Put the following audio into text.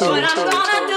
two.